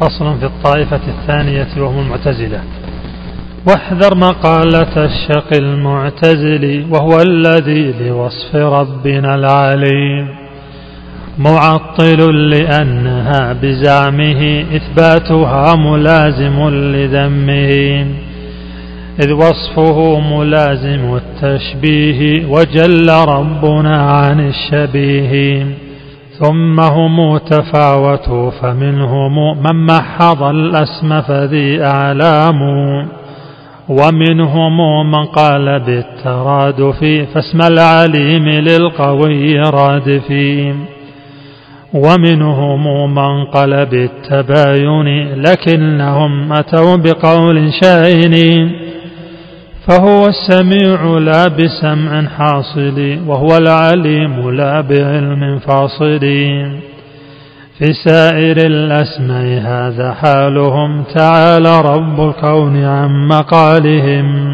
فصل في الطائفة الثانية وهم المعتزلة. واحذر مقالة الشق المعتزل وهو الذي لوصف ربنا العليم. معطل لأنها بزعمه إثباتها ملازم لذمه. إذ وصفه ملازم التشبيه وجل ربنا عن الشبيه. ثم هم تفاوتوا فمنهم من محض الأسم فذي أعلام ومنهم من قال بالترادف فاسم العليم للقوي رادف. ومنهم من قال بالتباين لكنهم أتوا بقول شائن فهو السميع لا بسمع حاصل وهو العليم لا بعلم فاصل. في سائر الأسماء هذا حالهم تعالى رب الكون عن مقالهم.